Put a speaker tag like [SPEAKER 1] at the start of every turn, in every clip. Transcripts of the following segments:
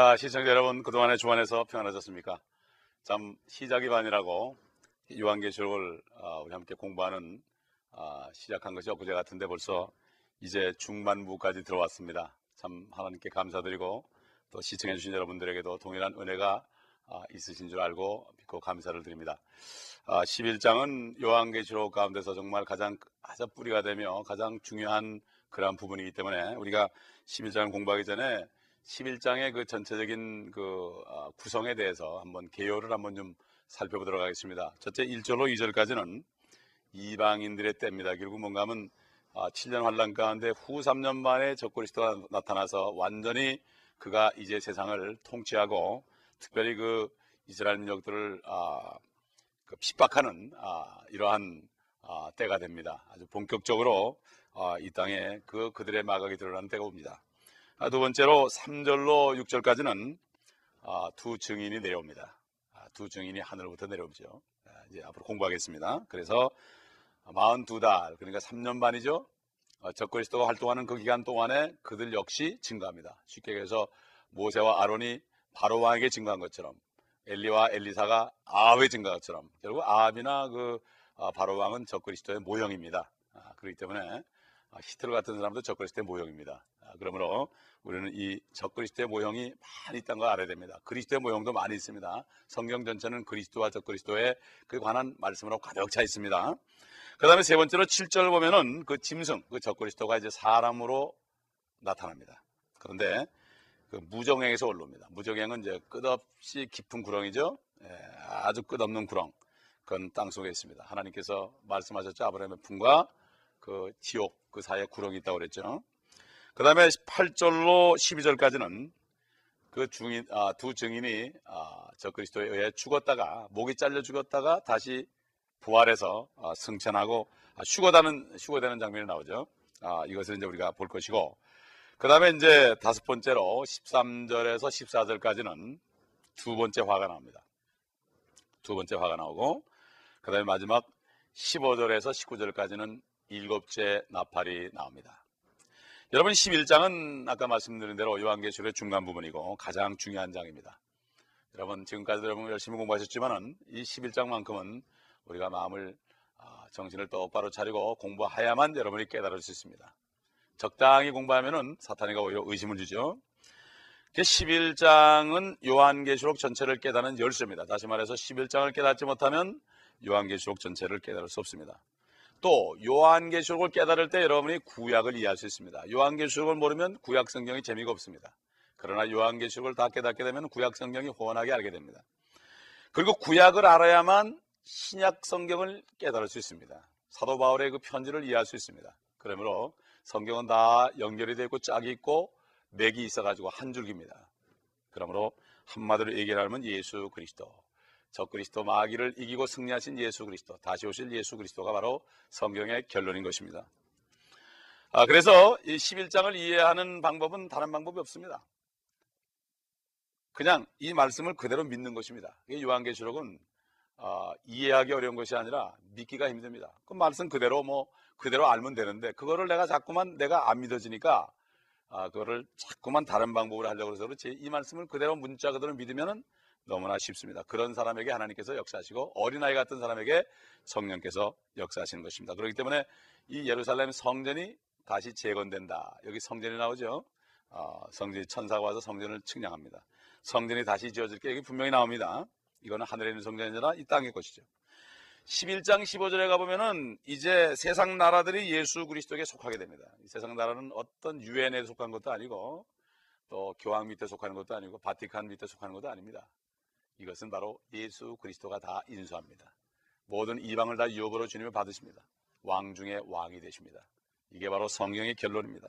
[SPEAKER 1] 아, 시청자 여러분, 그동안의 주안에서 평안하셨습니까? 참, 시작이 반이라고 요한계시록을 아, 우리 함께 공부하는 아, 시작한 것이 엊그제 같은데 벌써 이제 중반부까지 들어왔습니다. 참 하나님께 감사드리고 또 시청해 주신 여러분들에게도 동일한 은혜가 아, 있으신 줄 알고 믿고 감사를 드립니다. 11장은 요한계시록 가운데서 정말 가장 가장 뿌리가 되며 가장 중요한 그러한 부분이기 때문에 우리가 11장을 공부하기 전에 11장의 그 전체적인 그 어, 구성에 대해서 한번 개요를 한번 좀 살펴보도록 하겠습니다. 첫째 1절로 2절까지는 이방인들의 때입니다. 결국 뭔가 하면 7년 아, 환란 가운데 후 3년 만에 적그리스도가 나타나서 완전히 그가 이제 세상을 통치하고 특별히 그 이스라엘 민족들을 아, 그 핍박하는 아, 이러한 아, 때가 됩니다. 아주 본격적으로 아, 이 땅에 그 그들의 마각이 드러나는 때가 옵니다. 아, 두 번째로 3절로 6절까지는 아, 두 증인이 내려옵니다. 아, 두 증인이 하늘부터 내려오죠. 이제 앞으로 공부하겠습니다. 그래서 42달, 그러니까 3년 반이죠. 적그리스도가 활동하는 그 기간 동안에 그들 역시 증가합니다. 쉽게 얘기해서 모세와 아론이 바로 왕에게 증가한 것처럼 엘리와 엘리사가 아합에 증가한 것처럼 결국 아합이나 그 바로 왕은 적그리스도의 모형입니다. 그렇기 때문에 히틀러 같은 사람도 적그리스도의 모형입니다. 그러므로 우리는 이 적그리스도의 모형이 많이 있다는 걸 알아야 됩니다. 그리스도의 모형도 많이 있습니다. 성경 전체는 그리스도와 적그리스도에 그 관한 말씀으로 가득 차 있습니다. 그 다음에 세 번째로 7절 보면은 그 짐승, 그 적그리스도가 이제 사람으로 나타납니다. 그런데 그 무정행에서 올라옵니다. 무정행은 이제 끝없이 깊은 구렁이죠. 예, 아주 끝없는 구렁. 그건 땅 속에 있습니다. 하나님께서 말씀하셨죠. 아브라함의 품과 그 지옥 그 사이에 구렁이 있다고 그랬죠. 그 다음에 8절로 12절까지는 그 중인, 아, 두 증인이 아, 저 그리스도에 의해 죽었다가 목이 잘려 죽었다가 다시 부활해서 아, 승천하고 아, 휴거되는 휴거되는 장면이 나오죠. 아, 이것을 이제 우리가 볼 것이고 그 다음에 이제 다섯 번째로 13절에서 14절까지는 두 번째 화가 나옵니다. 두 번째 화가 나오고 그 다음에 마지막 15절에서 19절까지는 일곱째 나팔이 나옵니다. 여러분 11장은 아까 말씀드린 대로 요한계시록의 중간 부분이고 가장 중요한 장입니다. 여러분 지금까지 여러분 열심히 공부하셨지만은 이 11장만큼은 우리가 마음을 아, 정신을 똑바로 차리고 공부해야만 여러분이 깨달을 수 있습니다. 적당히 공부하면은 사탄이가 오히려 의심을 주죠. 11장은 요한계시록 전체를 깨닫는 열쇠입니다. 다시 말해서 11장을 깨닫지 못하면 요한계시록 전체를 깨달을 수 없습니다. 또 요한계시록을 깨달을 때 여러분이 구약을 이해할 수 있습니다. 요한계시록을 모르면 구약 성경이 재미가 없습니다. 그러나 요한계시록을 다 깨닫게 되면 구약 성경이 훤하게 알게 됩니다. 그리고 구약을 알아야만 신약 성경을 깨달을 수 있습니다. 사도 바울의 그 편지를 이해할 수 있습니다. 그러므로 성경은 다 연결이 되고 짝이 있고 맥이 있어 가지고 한 줄기입니다. 그러므로 한마디로 얘기하면 예수 그리스도 적그리스도 마귀를 이기고 승리하신 예수 그리스도 다시 오실 예수 그리스도가 바로 성경의 결론인 것입니다. 아, 그래서 이 11장을 이해하는 방법은 다른 방법이 없습니다. 그냥 이 말씀을 그대로 믿는 것입니다. 요한계시록은 어, 이해하기 어려운 것이 아니라 믿기가 힘듭니다. 그 말씀 그대로 뭐 그대로 알면 되는데 그거를 내가 자꾸만 내가 안 믿어지니까 아, 그거를 자꾸만 다른 방법으로 하려고 해서 그렇지 이 말씀을 그대로 문자 그대로 믿으면은 너무나 쉽습니다. 그런 사람에게 하나님께서 역사하시고 어린아이 같은 사람에게 성령께서 역사하시는 것입니다. 그렇기 때문에 이 예루살렘 성전이 다시 재건된다. 여기 성전이 나오죠. 어, 성전 천사가 와서 성전을 측량합니다. 성전이 다시 지어질 게 여기 분명히 나옵니다. 이거는 하늘에 있는 성전이 아니라 이 땅의 것이죠. 11장 15절에 가보면은 이제 세상 나라들이 예수 그리스도에게 속하게 됩니다. 세상 나라는 어떤 유엔에 속한 것도 아니고 또 교황 밑에 속하는 것도 아니고 바티칸 밑에 속하는 것도 아닙니다. 이것은 바로 예수 그리스도가 다 인수합니다. 모든 이방을 다 유업으로 주님을 받으십니다. 왕 중에 왕이 되십니다. 이게 바로 성경의 결론입니다.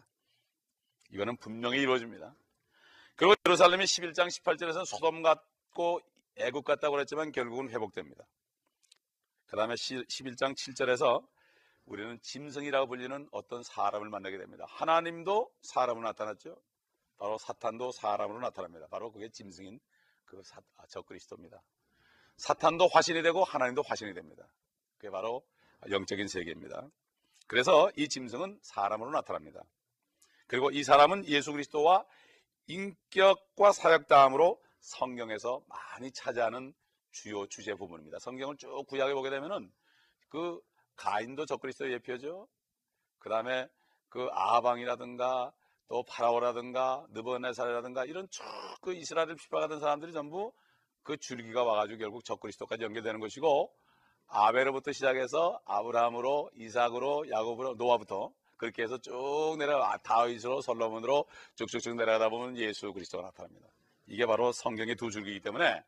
[SPEAKER 1] 이거는 분명히 이루어집니다. 그리고 예루살렘이 11장 18절에서는 소돔 같고 애국 같다고 그랬지만 결국은 회복됩니다. 그 다음에 11장 7절에서 우리는 짐승이라고 불리는 어떤 사람을 만나게 됩니다. 하나님도 사람으로 나타났죠. 바로 사탄도 사람으로 나타납니다. 바로 그게 짐승인 그 사, 아, 적그리스도입니다. 사탄도 화신이 되고 하나님도 화신이 됩니다. 그게 바로 영적인 세계입니다. 그래서 이 짐승은 사람으로 나타납니다. 그리고 이 사람은 예수 그리스도와 인격과 사역다음으로 성경에서 많이 차지하는 주요 주제 부분입니다. 성경을 쭉 구약에 보게 되면은 그 가인도 적그리스도의 예표죠. 그 다음에 그 아방이라든가 또 파라오라든가 느부갓네살이라든가 이런 쭉 그 이스라엘을 핍박하던 사람들이 전부 그 줄기가 와가지고 결국 적그리스도까지 연결되는 것이고 아벨로부터 시작해서 아브라함으로 이삭으로 야곱으로 노아부터 그렇게 해서 쭉 내려가 다윗으로 솔로몬으로 쭉쭉쭉 내려가다 보면 예수 그리스도가 나타납니다. 이게 바로 성경의 두 줄기이기 때문에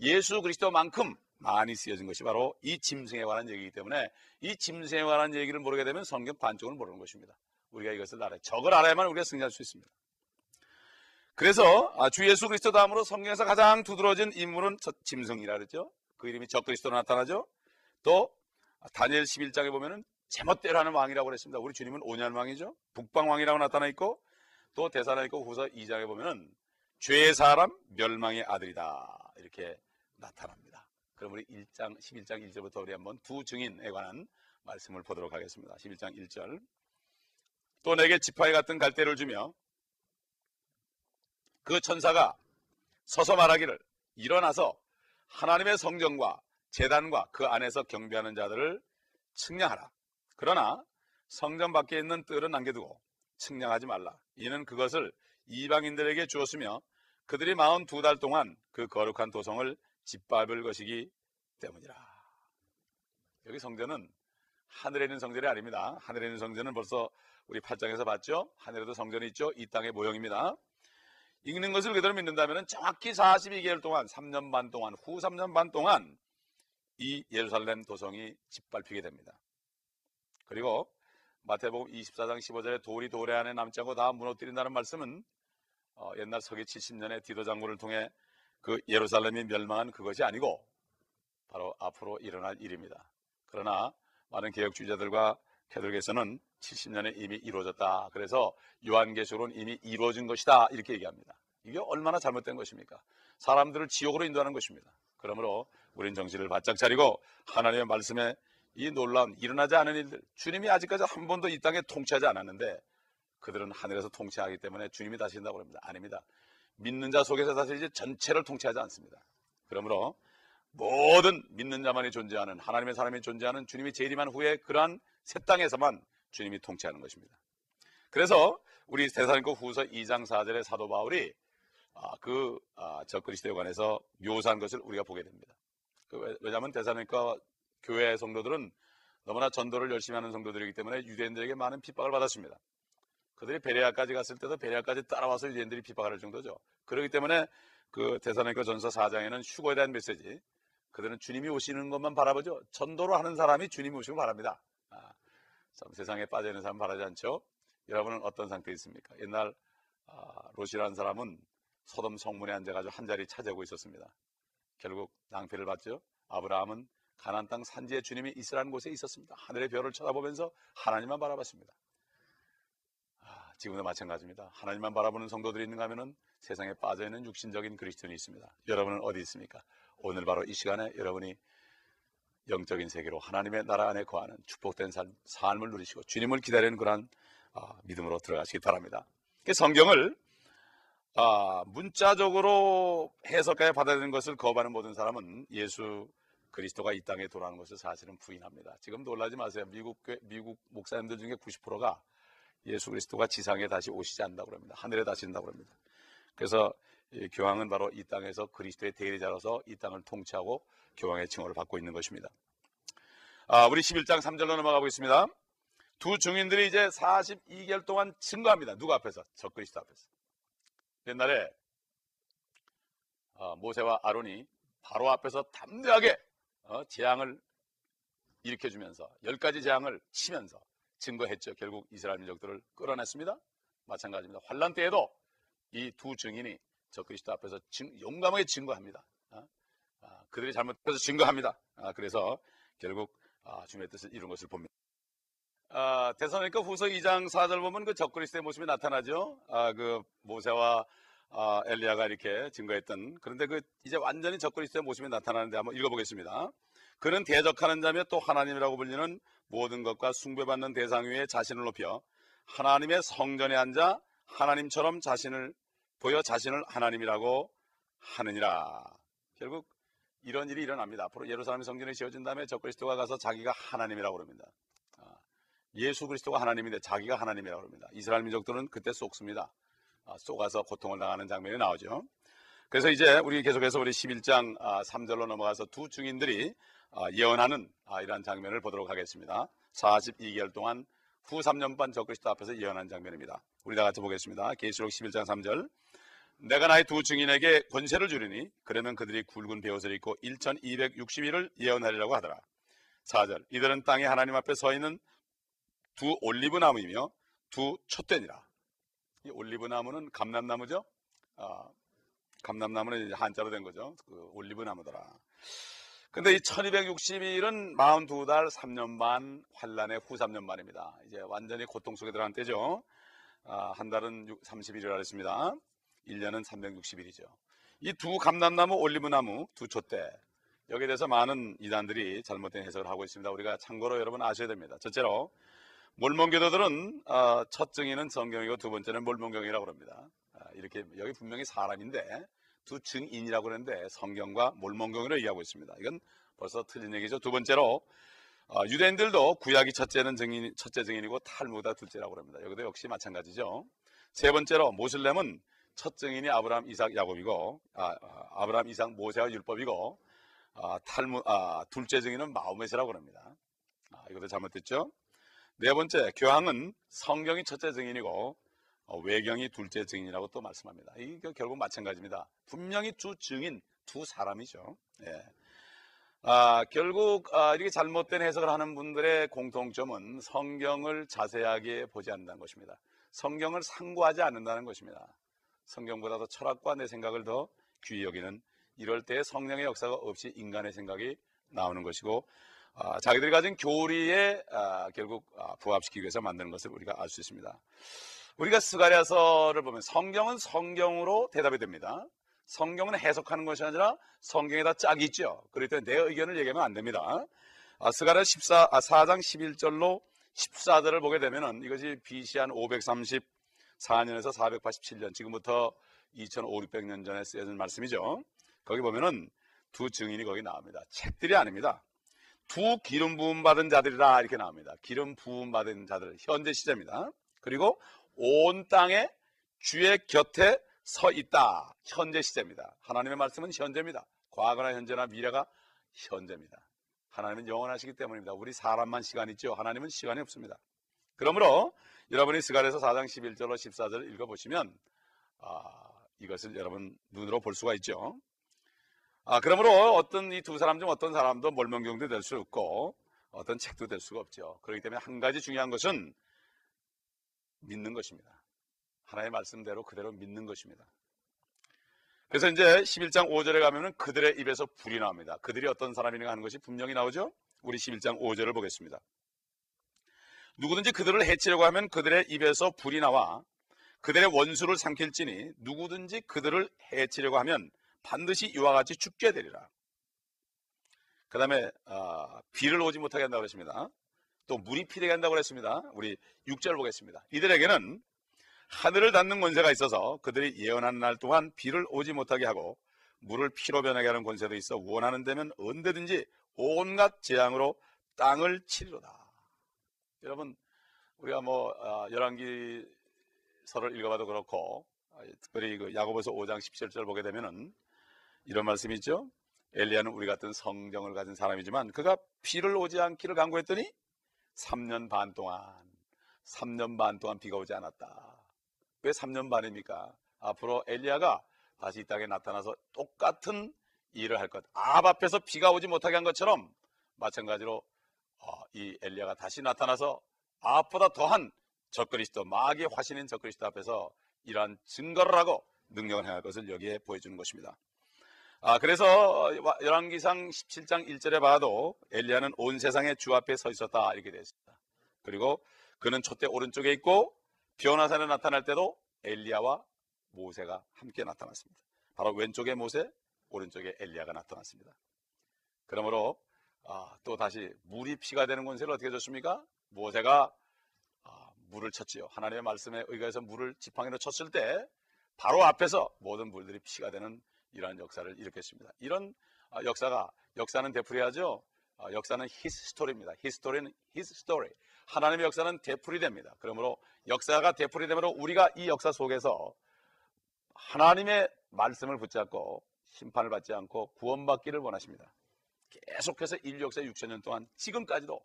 [SPEAKER 1] 예수 그리스도만큼 많이 쓰여진 것이 바로 이 짐승에 관한 얘기이기 때문에 이 짐승에 관한 얘기를 모르게 되면 성경 반쪽을 모르는 것입니다. 우리가 이것을 알아야 적을 알아야만 우리가 승리할 수 있습니다. 그래서 아, 주 예수 그리스도 다음으로 성경에서 가장 두드러진 인물은 짐승이라 그랬죠. 그 이름이 적그리스도로 나타나죠. 또 다니엘 11장에 보면은 제멋대로 하는 왕이라고 그랬습니다. 우리 주님은 오년 왕이죠. 북방 왕이라고 나타나 있고 또 대사나니까 후서 2장에 보면은 죄의 사람 멸망의 아들이다 이렇게 나타납니다. 그럼 우리 1장 11장 1절부터 우리 한번 두 증인에 관한 말씀을 보도록 하겠습니다. 11장 1절 또 내게 지파이 같은 갈대를 주며 그 천사가 서서 말하기를 일어나서 하나님의 성전과 재단과 그 안에서 경배하는 자들을 측량하라. 그러나 성전 밖에 있는 뜰은 남겨두고 측량하지 말라. 이는 그것을 이방인들에게 주었으며 그들이 마흔 두 달 동안 그 거룩한 도성을 짓밟을 것이기 때문이라. 여기 성전은 하늘에 있는 성전이 아닙니다. 하늘에 있는 성전은 벌써 우리 8장에서 봤죠? 하늘에도 성전이 있죠? 이 땅의 모형입니다. 읽는 것을 그대로 믿는다면 정확히 42개월 동안 3년 반 동안 후 3년 반 동안 이 예루살렘 도성이 짓밟히게 됩니다. 그리고 마태복음 24장 15절에 돌이 돌에 안에 남지 않고 다 무너뜨린다는 말씀은 어, 옛날 서기 70년의 디도 장군을 통해 그 예루살렘이 멸망한 그것이 아니고 바로 앞으로 일어날 일입니다. 그러나 많은 개혁주의자들과 캐톨릭에서는 70년에 이미 이루어졌다. 그래서 요한계시록은 이미 이루어진 것이다. 이렇게 얘기합니다. 이게 얼마나 잘못된 것입니까? 사람들을 지옥으로 인도하는 것입니다. 그러므로 우린 정신을 바짝 차리고 하나님의 말씀에 이 놀라운 일어나지 않은 일들 주님이 아직까지 한 번도 이 땅에 통치하지 않았는데 그들은 하늘에서 통치하기 때문에 주님이 다스린다고 합니다. 아닙니다. 믿는 자 속에서 다스리지 전체를 통치하지 않습니다. 그러므로 모든 믿는 자만이 존재하는 하나님의 사람이 존재하는 주님이 재림한 후에 그러한 새 땅에서만 주님이 통치하는 것입니다. 그래서 우리 대사님고 후서 2장 4절의 사도 바울이 아, 그 아, 적그리스도에 관해서 묘사한 것을 우리가 보게 됩니다. 그, 왜냐하면 대사님과 교회 성도들은 너무나 전도를 열심히 하는 성도들이기 때문에 유대인들에게 많은 핍박을 받았습니다. 그들이 베레아까지 갔을 때도 베레아까지 따라와서 유대인들이 핍박할 정도죠. 그렇기 때문에 그 대사님과 전서 4장에는 휴거에 대한 메시지 그들은 주님이 오시는 것만 바라보죠. 전도로 하는 사람이 주님이 오시길 바랍니다. 아, 참 세상에 빠져 있는 사람 바라지 않죠. 여러분은 어떤 상태에 있습니까? 옛날 아, 로시라는 사람은 소돔 성문에 앉아가지고 한 자리 차지하고 있었습니다. 결국 낭패를 받죠. 아브라함은 가난 땅 산지에 주님이 있으라는 곳에 있었습니다. 하늘의 별을 쳐다보면서 하나님만 바라봤습니다. 아, 지금도 마찬가지입니다. 하나님만 바라보는 성도들이 있는가 하면은 세상에 빠져있는 육신적인 그리스도인이 있습니다. 여러분은 어디 있습니까? 오늘 바로 이 시간에 여러분이 영적인 세계로 하나님의 나라 안에 거하는 축복된 삶, 삶을 누리시고 주님을 기다리는 그러한 아, 믿음으로 들어가시기 바랍니다. 성경을 아, 문자적으로 해석하여 받아들이는 것을 거부하는 모든 사람은 예수 그리스도가 이 땅에 돌아오는 것을 사실은 부인합니다. 지금 놀라지 마세요. 미국 미국 목사님들 중에 90%가 예수 그리스도가 지상에 다시 오시지 않는다고 합니다. 하늘에 다신다고 합니다. 그래서 교황은 바로 이 땅에서 그리스도의 대리자로서 이 땅을 통치하고 교황의 칭호를 받고 있는 것입니다. 아, 우리 11장 3절로 넘어가 보겠습니다. 두 증인들이 이제 42개월 동안 증거합니다. 누구 앞에서? 적그리스도 앞에서. 옛날에 어, 모세와 아론이 바로 앞에서 담대하게 어, 재앙을 일으켜주면서 열 가지 재앙을 치면서 증거했죠. 결국 이스라엘 민족들을 끌어냈습니다. 마찬가지입니다. 환란 때에도 이 두 증인이 저 그리스도 앞에서 증, 용감하게 증거합니다. 어? 아, 그들이 잘못해서 증거합니다. 아, 그래서 결국 아, 주님의 뜻을 이룬 것을 봅니다. 아, 대선니까 후서 2장 4절 보면 그 적그리스도의 모습이 나타나죠. 아, 그 모세와 아, 엘리야가 이렇게 증거했던 그런데 그 이제 완전히 적그리스도의 모습이 나타나는데 한번 읽어보겠습니다. 그는 대적하는 자며 또 하나님이라고 불리는 모든 것과 숭배받는 대상 위에 자신을 높여 하나님의 성전에 앉아 하나님처럼 자신을 보여 자신을 하나님이라고 하느니라. 결국 이런 일이 일어납니다. 앞으로 예루살렘 성전이 지어진 다음에 적그리스도가 가서 자기가 하나님이라고 그럽니다. 아, 예수 그리스도가 하나님인데 자기가 하나님이라고 그럽니다. 이스라엘 민족들은 그때 쏙습니다. 아, 쏘가서 고통을 당하는 장면이 나오죠. 그래서 이제 우리 계속해서 우리 11장 3절로 넘어가서 두 증인들이 아, 예언하는 이러한 장면을 보도록 하겠습니다. 42개월 동안 후 3년 반 적그리스도 앞에서 예언한 장면입니다. 우리 다 같이 보겠습니다. 계시록 11장 3절 내가 나의 두 증인에게 권세를 주리니 그러면 그들이 굵은 베옷을 입고 1260일을 예언하리라고 하더라. 4절 이들은 땅에 하나님 앞에 서 있는 두 올리브 나무이며 두 촛대니라. 이 올리브 나무는 감람나무죠. 아, 감람나무는 한자로 된 거죠. 그 올리브 나무더라. 근데 이 1260일은 42달 3년 반 환란의 후 3년 만입니다. 이제 완전히 고통 속에 들어간 때죠. 아, 한 달은 30일이라 했습니다. 1년은 360일이죠. 이 두 감람나무, 올리브나무, 두 촛대 여기에 대해서 많은 이단들이 잘못된 해석을 하고 있습니다. 우리가 참고로 여러분 아셔야 됩니다. 첫째로 몰몬교도들은 어, 첫 증인은 성경이고 두 번째는 몰몬경이라고 합니다. 아, 이렇게 여기 분명히 사람인데 두 증인이라고 그러는데 성경과 몰몬경으로 얘기하고 있습니다. 이건 벌써 틀린 얘기죠. 두 번째로 어, 유대인들도 구약이 첫째는 증인, 첫째 증인이고 탈무다 둘째라고 합니다. 여기도 역시 마찬가지죠. 세 번째로 모슬렘은 첫 증인이 아브라함, 이삭, 야곱이고 아, 아 브라함 이삭, 모세와 율법이고 아, 탈무, 아, 둘째 증인은 마우메스라고 합니다. 아, 이것도 잘못됐죠. 네 번째 교황은 성경이 첫째 증인이고 어, 외경이 둘째 증인이라고 또 말씀합니다. 이게 결국 마찬가지입니다. 분명히 두 증인, 두 사람이죠. 예. 아, 결국 아, 이렇게 잘못된 해석을 하는 분들의 공통점은 성경을 자세하게 보지 않는다는 것입니다. 성경을 상고하지 않는다는 것입니다. 성경보다도 철학과 내 생각을 더 귀히 여기는 이럴 때 성령의 역사가 없이 인간의 생각이 나오는 것이고 아, 자기들이 가진 교리에 아, 결국 아, 부합시키기 위해서 만드는 것을 우리가 알 수 있습니다. 우리가 스가랴서를 보면 성경은 성경으로 대답이 됩니다. 성경은 해석하는 것이 아니라 성경에다 짝이 있죠. 그럴 때 내 의견을 얘기하면 안 됩니다. 아, 스가랴 14, 아, 4장 11절로 14절을 보게 되면은 이것이 BC 한 530, 4년에서 487년 지금부터 2,500, 600년 전에 쓰여진 말씀이죠. 거기 보면은 두 증인이 거기 나옵니다. 책들이 아닙니다. 두 기름 부음 받은 자들이라 이렇게 나옵니다. 기름 부음 받은 자들 현재 시제입니다. 그리고 온 땅에 주의 곁에 서 있다. 현재 시제입니다. 하나님의 말씀은 현재입니다. 과거나 현재나 미래가 현재입니다. 하나님은 영원하시기 때문입니다. 우리 사람만 시간 있죠. 하나님은 시간이 없습니다. 그러므로 여러분이 스가에서 4장 11절로 14절 읽어보시면 아, 이것을 여러분 눈으로 볼 수가 있죠. 아, 그러므로 어떤 이 두 사람 중 어떤 사람도 몰명경도 될 수 없고 어떤 책도 될 수가 없죠. 그렇기 때문에 한 가지 중요한 것은 믿는 것입니다. 하나의 말씀대로 그대로 믿는 것입니다. 그래서 이제 11장 5절에 가면은 그들의 입에서 불이 나옵니다. 그들이 어떤 사람이냐 하는 것이 분명히 나오죠. 우리 11장 5절을 보겠습니다. 누구든지 그들을 해치려고 하면 그들의 입에서 불이 나와 그들의 원수를 삼킬지니 누구든지 그들을 해치려고 하면 반드시 이와 같이 죽게 되리라. 그 다음에 어, 비를 오지 못하게 한다고 그랬습니다. 또 물이 피되게 한다고 그랬습니다. 우리 6절 보겠습니다. 이들에게는 하늘을 닫는 권세가 있어서 그들이 예언하는 날 동안 비를 오지 못하게 하고 물을 피로 변하게 하는 권세도 있어 원하는 데면 언제든지 온갖 재앙으로 땅을 치리로다. 여러분 우리가 뭐 어, 열왕기서를 읽어봐도 그렇고 어, 특별히 그 야고보서 5장 17절 보게 되면은 이런 말씀이 있죠. 엘리야는 우리 같은 성경을 가진 사람이지만 그가 비를 오지 않기를 강구했더니 3년 반 동안 3년 반 동안 비가 오지 않았다. 왜 3년 반입니까? 앞으로 엘리야가 다시 이 땅에 나타나서 똑같은 일을 할 것. 앞 앞에서 비가 오지 못하게 한 것처럼 마찬가지로 어, 이 엘리야가 다시 나타나서 앞보다 더한 적그리스도 마귀의 화신인 적그리스도 앞에서 이러한 증거를 하고 능력을 행할 것을 여기에 보여주는 것입니다. 아, 그래서 열왕기상 17장 1절에 봐도 엘리야는 온 세상의 주 앞에 서 있었다 이렇게 되어 있습니다. 그리고 그는 촛대 오른쪽에 있고 변화산에 나타날 때도 엘리야와 모세가 함께 나타났습니다. 바로 왼쪽에 모세, 오른쪽에 엘리야가 나타났습니다. 그러므로 아, 또 다시 물이 피가 되는 권세를 어떻게 줬습니까? 모세가 아, 물을 쳤지요. 하나님의 말씀에 의거해서 물을 지팡이로 쳤을 때 바로 앞에서 모든 불들이 피가 되는 이러한 역사를 일으켰습니다. 이런 아, 역사가 역사는 되풀이하죠. 아, 역사는 story는 his story. 하나님의 역사는 되풀이됩니다. 그러므로 역사가 되풀이되므로 우리가 이 역사 속에서 하나님의 말씀을 붙잡고 심판을 받지 않고 구원받기를 원하십니다. 계속해서 인류 역사 6천년 동안 지금까지도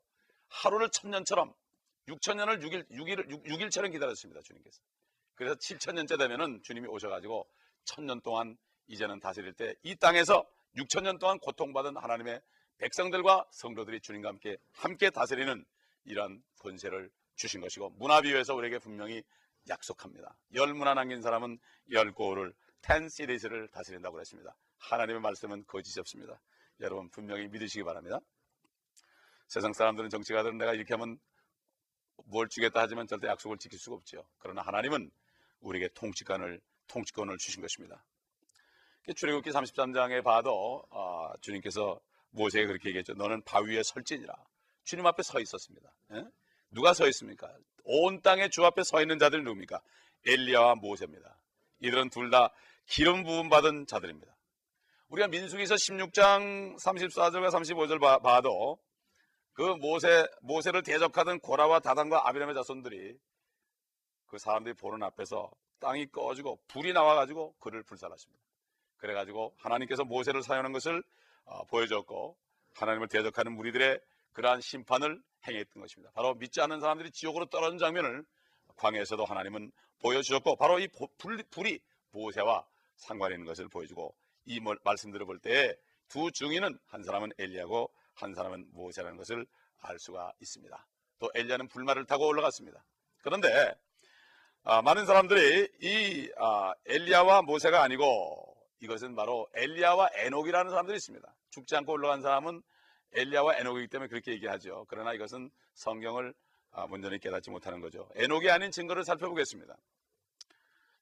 [SPEAKER 1] 하루를 천년처럼 6천년을 6일, 6일, 6, 일처럼 기다렸습니다. 주님께서. 그래서 7천년째 되면은 주님이 오셔가지고 천년 동안 이제는 다스릴 때 이 땅에서 6천년 동안 고통받은 하나님의 백성들과 성도들이 주님과 함께 함께 다스리는 이러한 권세를 주신 것이고 문화비유에서 우리에게 분명히 약속합니다. 열 문화 남긴 사람은 열 고을을 텐 시리즈를 다스린다고 그랬습니다. 하나님의 말씀은 거짓이 없습니다. 여러분 분명히 믿으시기 바랍니다. 세상 사람들은 정치가들은 내가 이렇게 하면 뭘 주겠다 하지만 절대 약속을 지킬 수가 없죠. 그러나 하나님은 우리에게 통치권을 통치권을 주신 것입니다. 출애굽기 33장에 봐도 어, 주님께서 모세에게 그렇게 얘기했죠. 너는 바위에 설지니라. 주님 앞에 서 있었습니다. 예? 누가 서 있습니까? 온 땅에 주 앞에 서 있는 자들 누굽니까? 엘리야와 모세입니다. 이들은 둘 다 기름 부음 받은 자들입니다. 우리가 민수기서 16장 34절과 35절 봐, 봐도 그 모세 모세를 대적하던 고라와 다단과 아비람의 자손들이 그 사람들이 보는 앞에서 땅이 꺼지고 불이 나와가지고 그를 불살하십니다. 그래가지고 하나님께서 모세를 사용한 것을 어, 보여줬고 하나님을 대적하는 무리들의 그러한 심판을 행했던 것입니다. 바로 믿지 않는 사람들이 지옥으로 떨어진 장면을 광야에서도 하나님은 보여주셨고 바로 이 불, 불이 모세와 상관이 있는 것을 보여주고 이 말씀들을 볼때두 증인은 한 사람은 엘리야고 한 사람은 모세라는 것을 알 수가 있습니다. 또 엘리야는 불말을 타고 올라갔습니다. 그런데 아, 많은 사람들이 이 아, 엘리야와 모세가 아니고 이것은 바로 엘리야와 에녹이라는 사람들이 있습니다. 죽지 않고 올라간 사람은 엘리야와 에녹이기 때문에 그렇게 얘기하죠. 그러나 이것은 성경을 아, 온전히 깨닫지 못하는 거죠. 에녹이 아닌 증거를 살펴보겠습니다.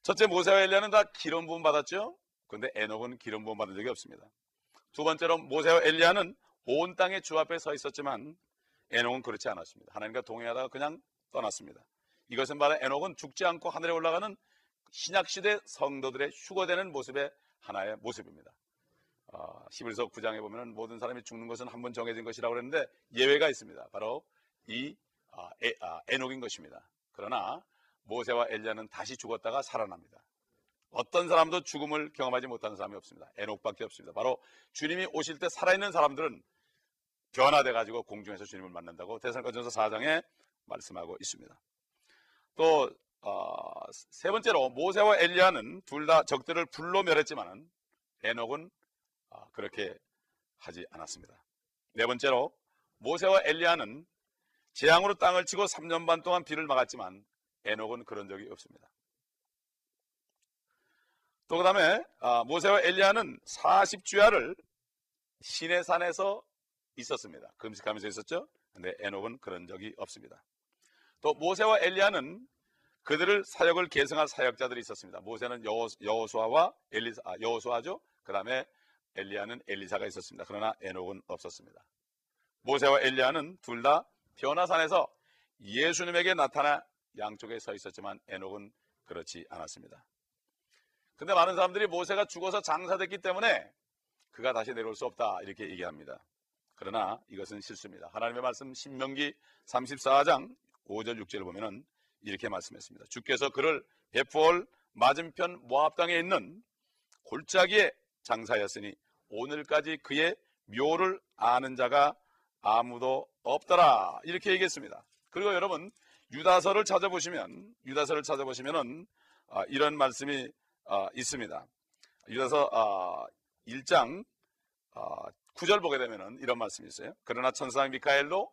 [SPEAKER 1] 첫째 모세와 엘리야는 다 기름 부음 받았죠. 그런데 에녹은 기름 부음 받은 적이 없습니다. 두 번째로 모세와 엘리야는 온 땅에 주 앞에 서 있었지만 에녹은 그렇지 않았습니다. 하나님과 동행하다가 그냥 떠났습니다. 이것은 바로 에녹은 죽지 않고 하늘에 올라가는 신약 시대 성도들의 휴거되는 모습의 하나의 모습입니다. 어, 11서 9장에 보면 모든 사람이 죽는 것은 한 번 정해진 것이라고 그랬는데 예외가 있습니다. 바로 이 아, 에, 아, 에녹인 것입니다. 그러나 모세와 엘리야는 다시 죽었다가 살아납니다. 어떤 사람도 죽음을 경험하지 못하는 사람이 없습니다. 에녹밖에 없습니다. 바로 주님이 오실 때 살아있는 사람들은 변화돼 가지고 공중에서 주님을 만난다고 대살가전서 4장에 말씀하고 있습니다. 또세 어, 번째로 모세와 엘리야는 둘 다 적들을 불로 멸했지만 에녹은 어, 그렇게 하지 않았습니다. 네 번째로 모세와 엘리야는 재앙으로 땅을 치고 3년 반 동안 비를 막았지만 에녹은 그런 적이 없습니다. 또 그 다음에 아, 모세와 엘리야는 40주야를 신의 산에서 있었습니다. 금식하면서 있었죠. 근데 에녹은 그런 적이 없습니다. 또 모세와 엘리야는 그들을 사역을 계승할 사역자들이 있었습니다. 모세는 여호수아와 엘리사, 아, 여호수아죠. 그 다음에 엘리야는 엘리사가 있었습니다. 그러나 에녹은 없었습니다. 모세와 엘리야는 둘 다 변화산에서 예수님에게 나타나 양쪽에 서 있었지만 에녹은 그렇지 않았습니다. 근데 많은 사람들이 모세가 죽어서 장사됐기 때문에 그가 다시 내려올 수 없다 이렇게 얘기합니다. 그러나 이것은 실수입니다. 하나님의 말씀 신명기 34장 5절 6절을 보면은 이렇게 말씀했습니다. 주께서 그를 베푸올 맞은편 모압 땅에 있는 골짜기에 장사였으니 오늘까지 그의 묘를 아는 자가 아무도 없더라 이렇게 얘기했습니다. 그리고 여러분 유다서를 찾아보시면 유다서를 찾아보시면은 아, 이런 말씀이 아, 있습니다. 유다서 아, 1장 아, 9절 보게 되면은 이런 말씀이 있어요. 그러나 천사장 미카엘도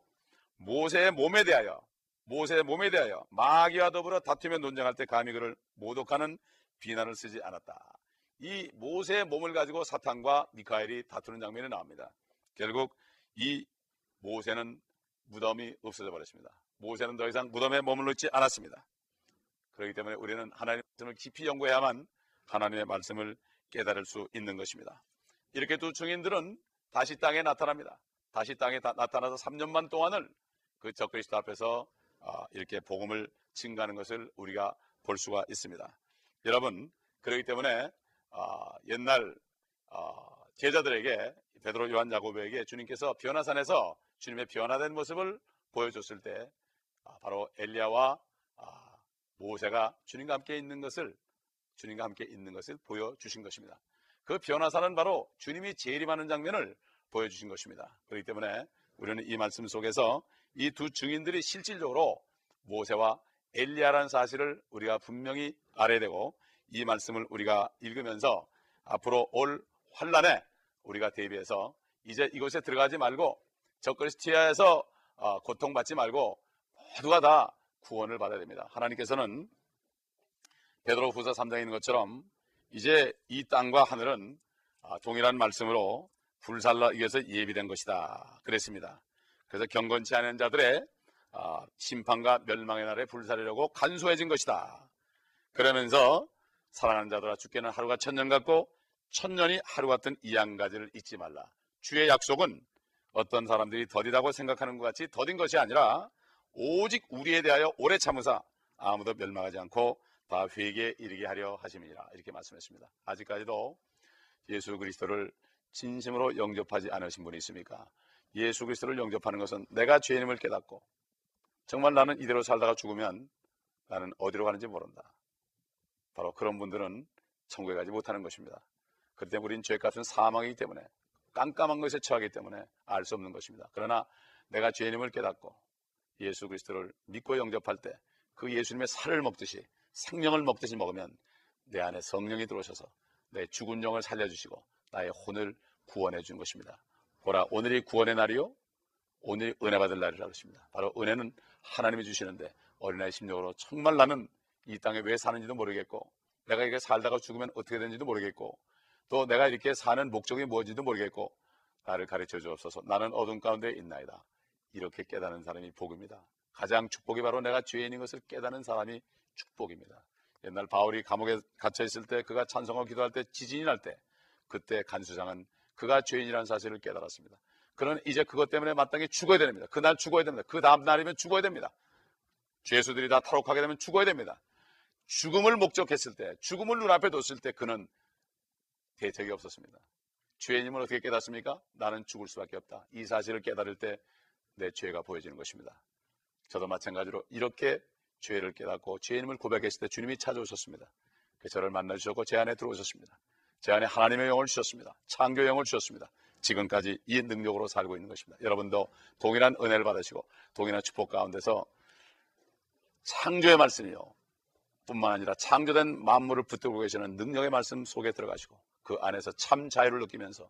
[SPEAKER 1] 모세의 몸에 대하여 모세의 몸에 대하여 마귀와 더불어 다투며 논쟁할 때 감히 그를 모독하는 비난을 쓰지 않았다. 이 모세의 몸을 가지고 사탄과 미카엘이 다투는 장면이 나옵니다. 결국 이 모세는 무덤이 없어져 버렸습니다. 모세는 더 이상 무덤에 머물러 있지 않았습니다. 그렇기 때문에 우리는 하나님의 말씀을 깊이 연구해야만 하나님의 말씀을 깨달을 수 있는 것입니다. 이렇게 두 증인들은 다시 땅에 나타납니다. 다시 땅에 나타나서 3년만 동안을 그 적그리스도 앞에서 아, 이렇게 복음을 증가하는 것을 우리가 볼 수가 있습니다. 여러분 그렇기 때문에 아, 옛날 아, 제자들에게 베드로 요한 야고보에게 주님께서 변화산에서 주님의 변화된 모습을 보여줬을 때 아, 바로 엘리야와 아, 모세가 주님과 함께 있는 것을 주님과 함께 있는 것을 보여주신 것입니다. 그 변화사는 바로 주님이 재림하는 장면을 보여주신 것입니다. 그렇기 때문에 우리는 이 말씀 속에서 이 두 증인들이 실질적으로 모세와 엘리야라는 사실을 우리가 분명히 알아야 되고 이 말씀을 우리가 읽으면서 앞으로 올 환란에 우리가 대비해서 이제 이곳에 들어가지 말고 적그리스티아에서 어, 고통받지 말고 모두가 다 구원을 받아야 됩니다. 하나님께서는 베드로 후서 3장에 있는 것처럼 이제 이 땅과 하늘은 아, 동일한 말씀으로 불살라 위해서 예비된 것이다. 그랬습니다. 그래서 경건치 않은 자들의 아, 심판과 멸망의 날에 불살이려고 간소해진 것이다. 그러면서 사랑하는 자들아 죽게는 하루가 천년 같고 천년이 하루 같은 이 한 가지를 잊지 말라. 주의 약속은 어떤 사람들이 더디다고 생각하는 것 같이 더딘 것이 아니라 오직 우리에 대하여 오래 참으사 아무도 멸망하지 않고 다 회개에 이르게 하려 하심이니라 이렇게 말씀했습니다. 아직까지도 예수 그리스도를 진심으로 영접하지 않으신 분이 있습니까? 예수 그리스도를 영접하는 것은 내가 죄인임을 깨닫고 정말 나는 이대로 살다가 죽으면 나는 어디로 가는지 모른다. 바로 그런 분들은 천국에 가지 못하는 것입니다. 그때 우리는 죄값은 사망이기 때문에 깜깜한 것에 처하기 때문에 알 수 없는 것입니다. 그러나 내가 죄인임을 깨닫고 예수 그리스도를 믿고 영접할 때 그 예수님의 살을 먹듯이 생명을 먹듯이 먹으면 내 안에 성령이 들어오셔서 내 죽은 영을 살려주시고 나의 혼을 구원해 준 것입니다. 보라 오늘이 구원의 날이요 오늘이 은혜 받을 날이라고 했습니다. 바로 은혜는 하나님이 주시는데 어린아이 심령으로 정말 나는 이 땅에 왜 사는지도 모르겠고 내가 이렇게 살다가 죽으면 어떻게 되는지도 모르겠고 또 내가 이렇게 사는 목적이 무엇인지도 모르겠고 나를 가르쳐 주옵소서 나는 어둠 가운데 있나이다. 이렇게 깨닫는 사람이 복입니다. 가장 축복이 바로 내가 죄인인 것을 깨닫는 사람이 축복입니다. 옛날 바울이 감옥에 갇혀 있을 때 그가 찬송하고 기도할 때 지진이 날 때 그때 간수장은 그가 죄인이라는 사실을 깨달았습니다. 그는 이제 그것 때문에 마땅히 죽어야 됩니다. 그날 죽어야 됩니다. 그 다음 날이면 죽어야 됩니다. 죄수들이 다 탈옥하게 되면 죽어야 됩니다. 죽음을 목적했을 때, 죽음을 눈앞에 뒀을 때 그는 대책이 없었습니다. 죄인임을 어떻게 깨닫습니까? 나는 죽을 수밖에 없다. 이 사실을 깨달을 때 내 죄가 보여지는 것입니다. 저도 마찬가지로 이렇게 죄를 깨닫고 죄인임을 고백했을 때 주님이 찾아오셨습니다. 그 저를 만나 주셨고 제 안에 들어오셨습니다. 제 안에 하나님의 영을 주셨습니다. 창조 영을 주셨습니다. 지금까지 이 능력으로 살고 있는 것입니다. 여러분도 동일한 은혜를 받으시고 동일한 축복 가운데서 창조의 말씀이요. 뿐만 아니라 창조된 만물을 붙들고 계시는 능력의 말씀 속에 들어가시고 그 안에서 참 자유를 느끼면서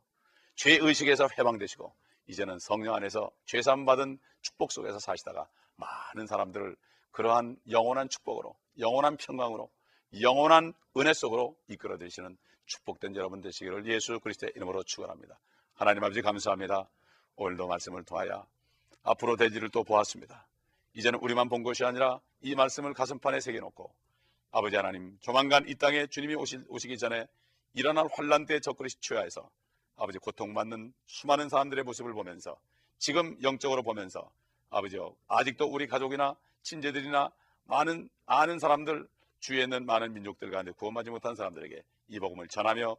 [SPEAKER 1] 죄 의식에서 해방되시고 이제는 성령 안에서 죄삼 받은 축복 속에서 사시다가 많은 사람들을 그러한 영원한 축복으로 영원한 평강으로 영원한 은혜 속으로 이끌어 드시는 축복된 여러분 되시기를 예수 그리스도의 이름으로 축원합니다. 하나님 아버지 감사합니다. 오늘도 말씀을 통하여 앞으로 대지를 또 보았습니다. 이제는 우리만 본 것이 아니라 이 말씀을 가슴판에 새겨놓고 아버지 하나님 조만간 이 땅에 주님이 오시, 오시기 전에 일어날 환란 때에 적그리 취하해서 아버지 고통받는 수많은 사람들의 모습을 보면서 지금 영적으로 보면서 아버지요 아직도 우리 가족이나 친제들이나 많은 아는 사람들 주위에 있는 많은 민족들 가운데 구원받지 못한 사람들에게 이 복음을 전하며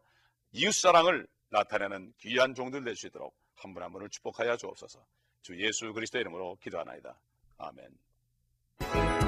[SPEAKER 1] 이웃사랑을 나타내는 귀한 종들 될 수 있도록 한 분 한 분을 축복하여 주옵소서 주 예수 그리스도 이름으로 기도하나이다. 아멘.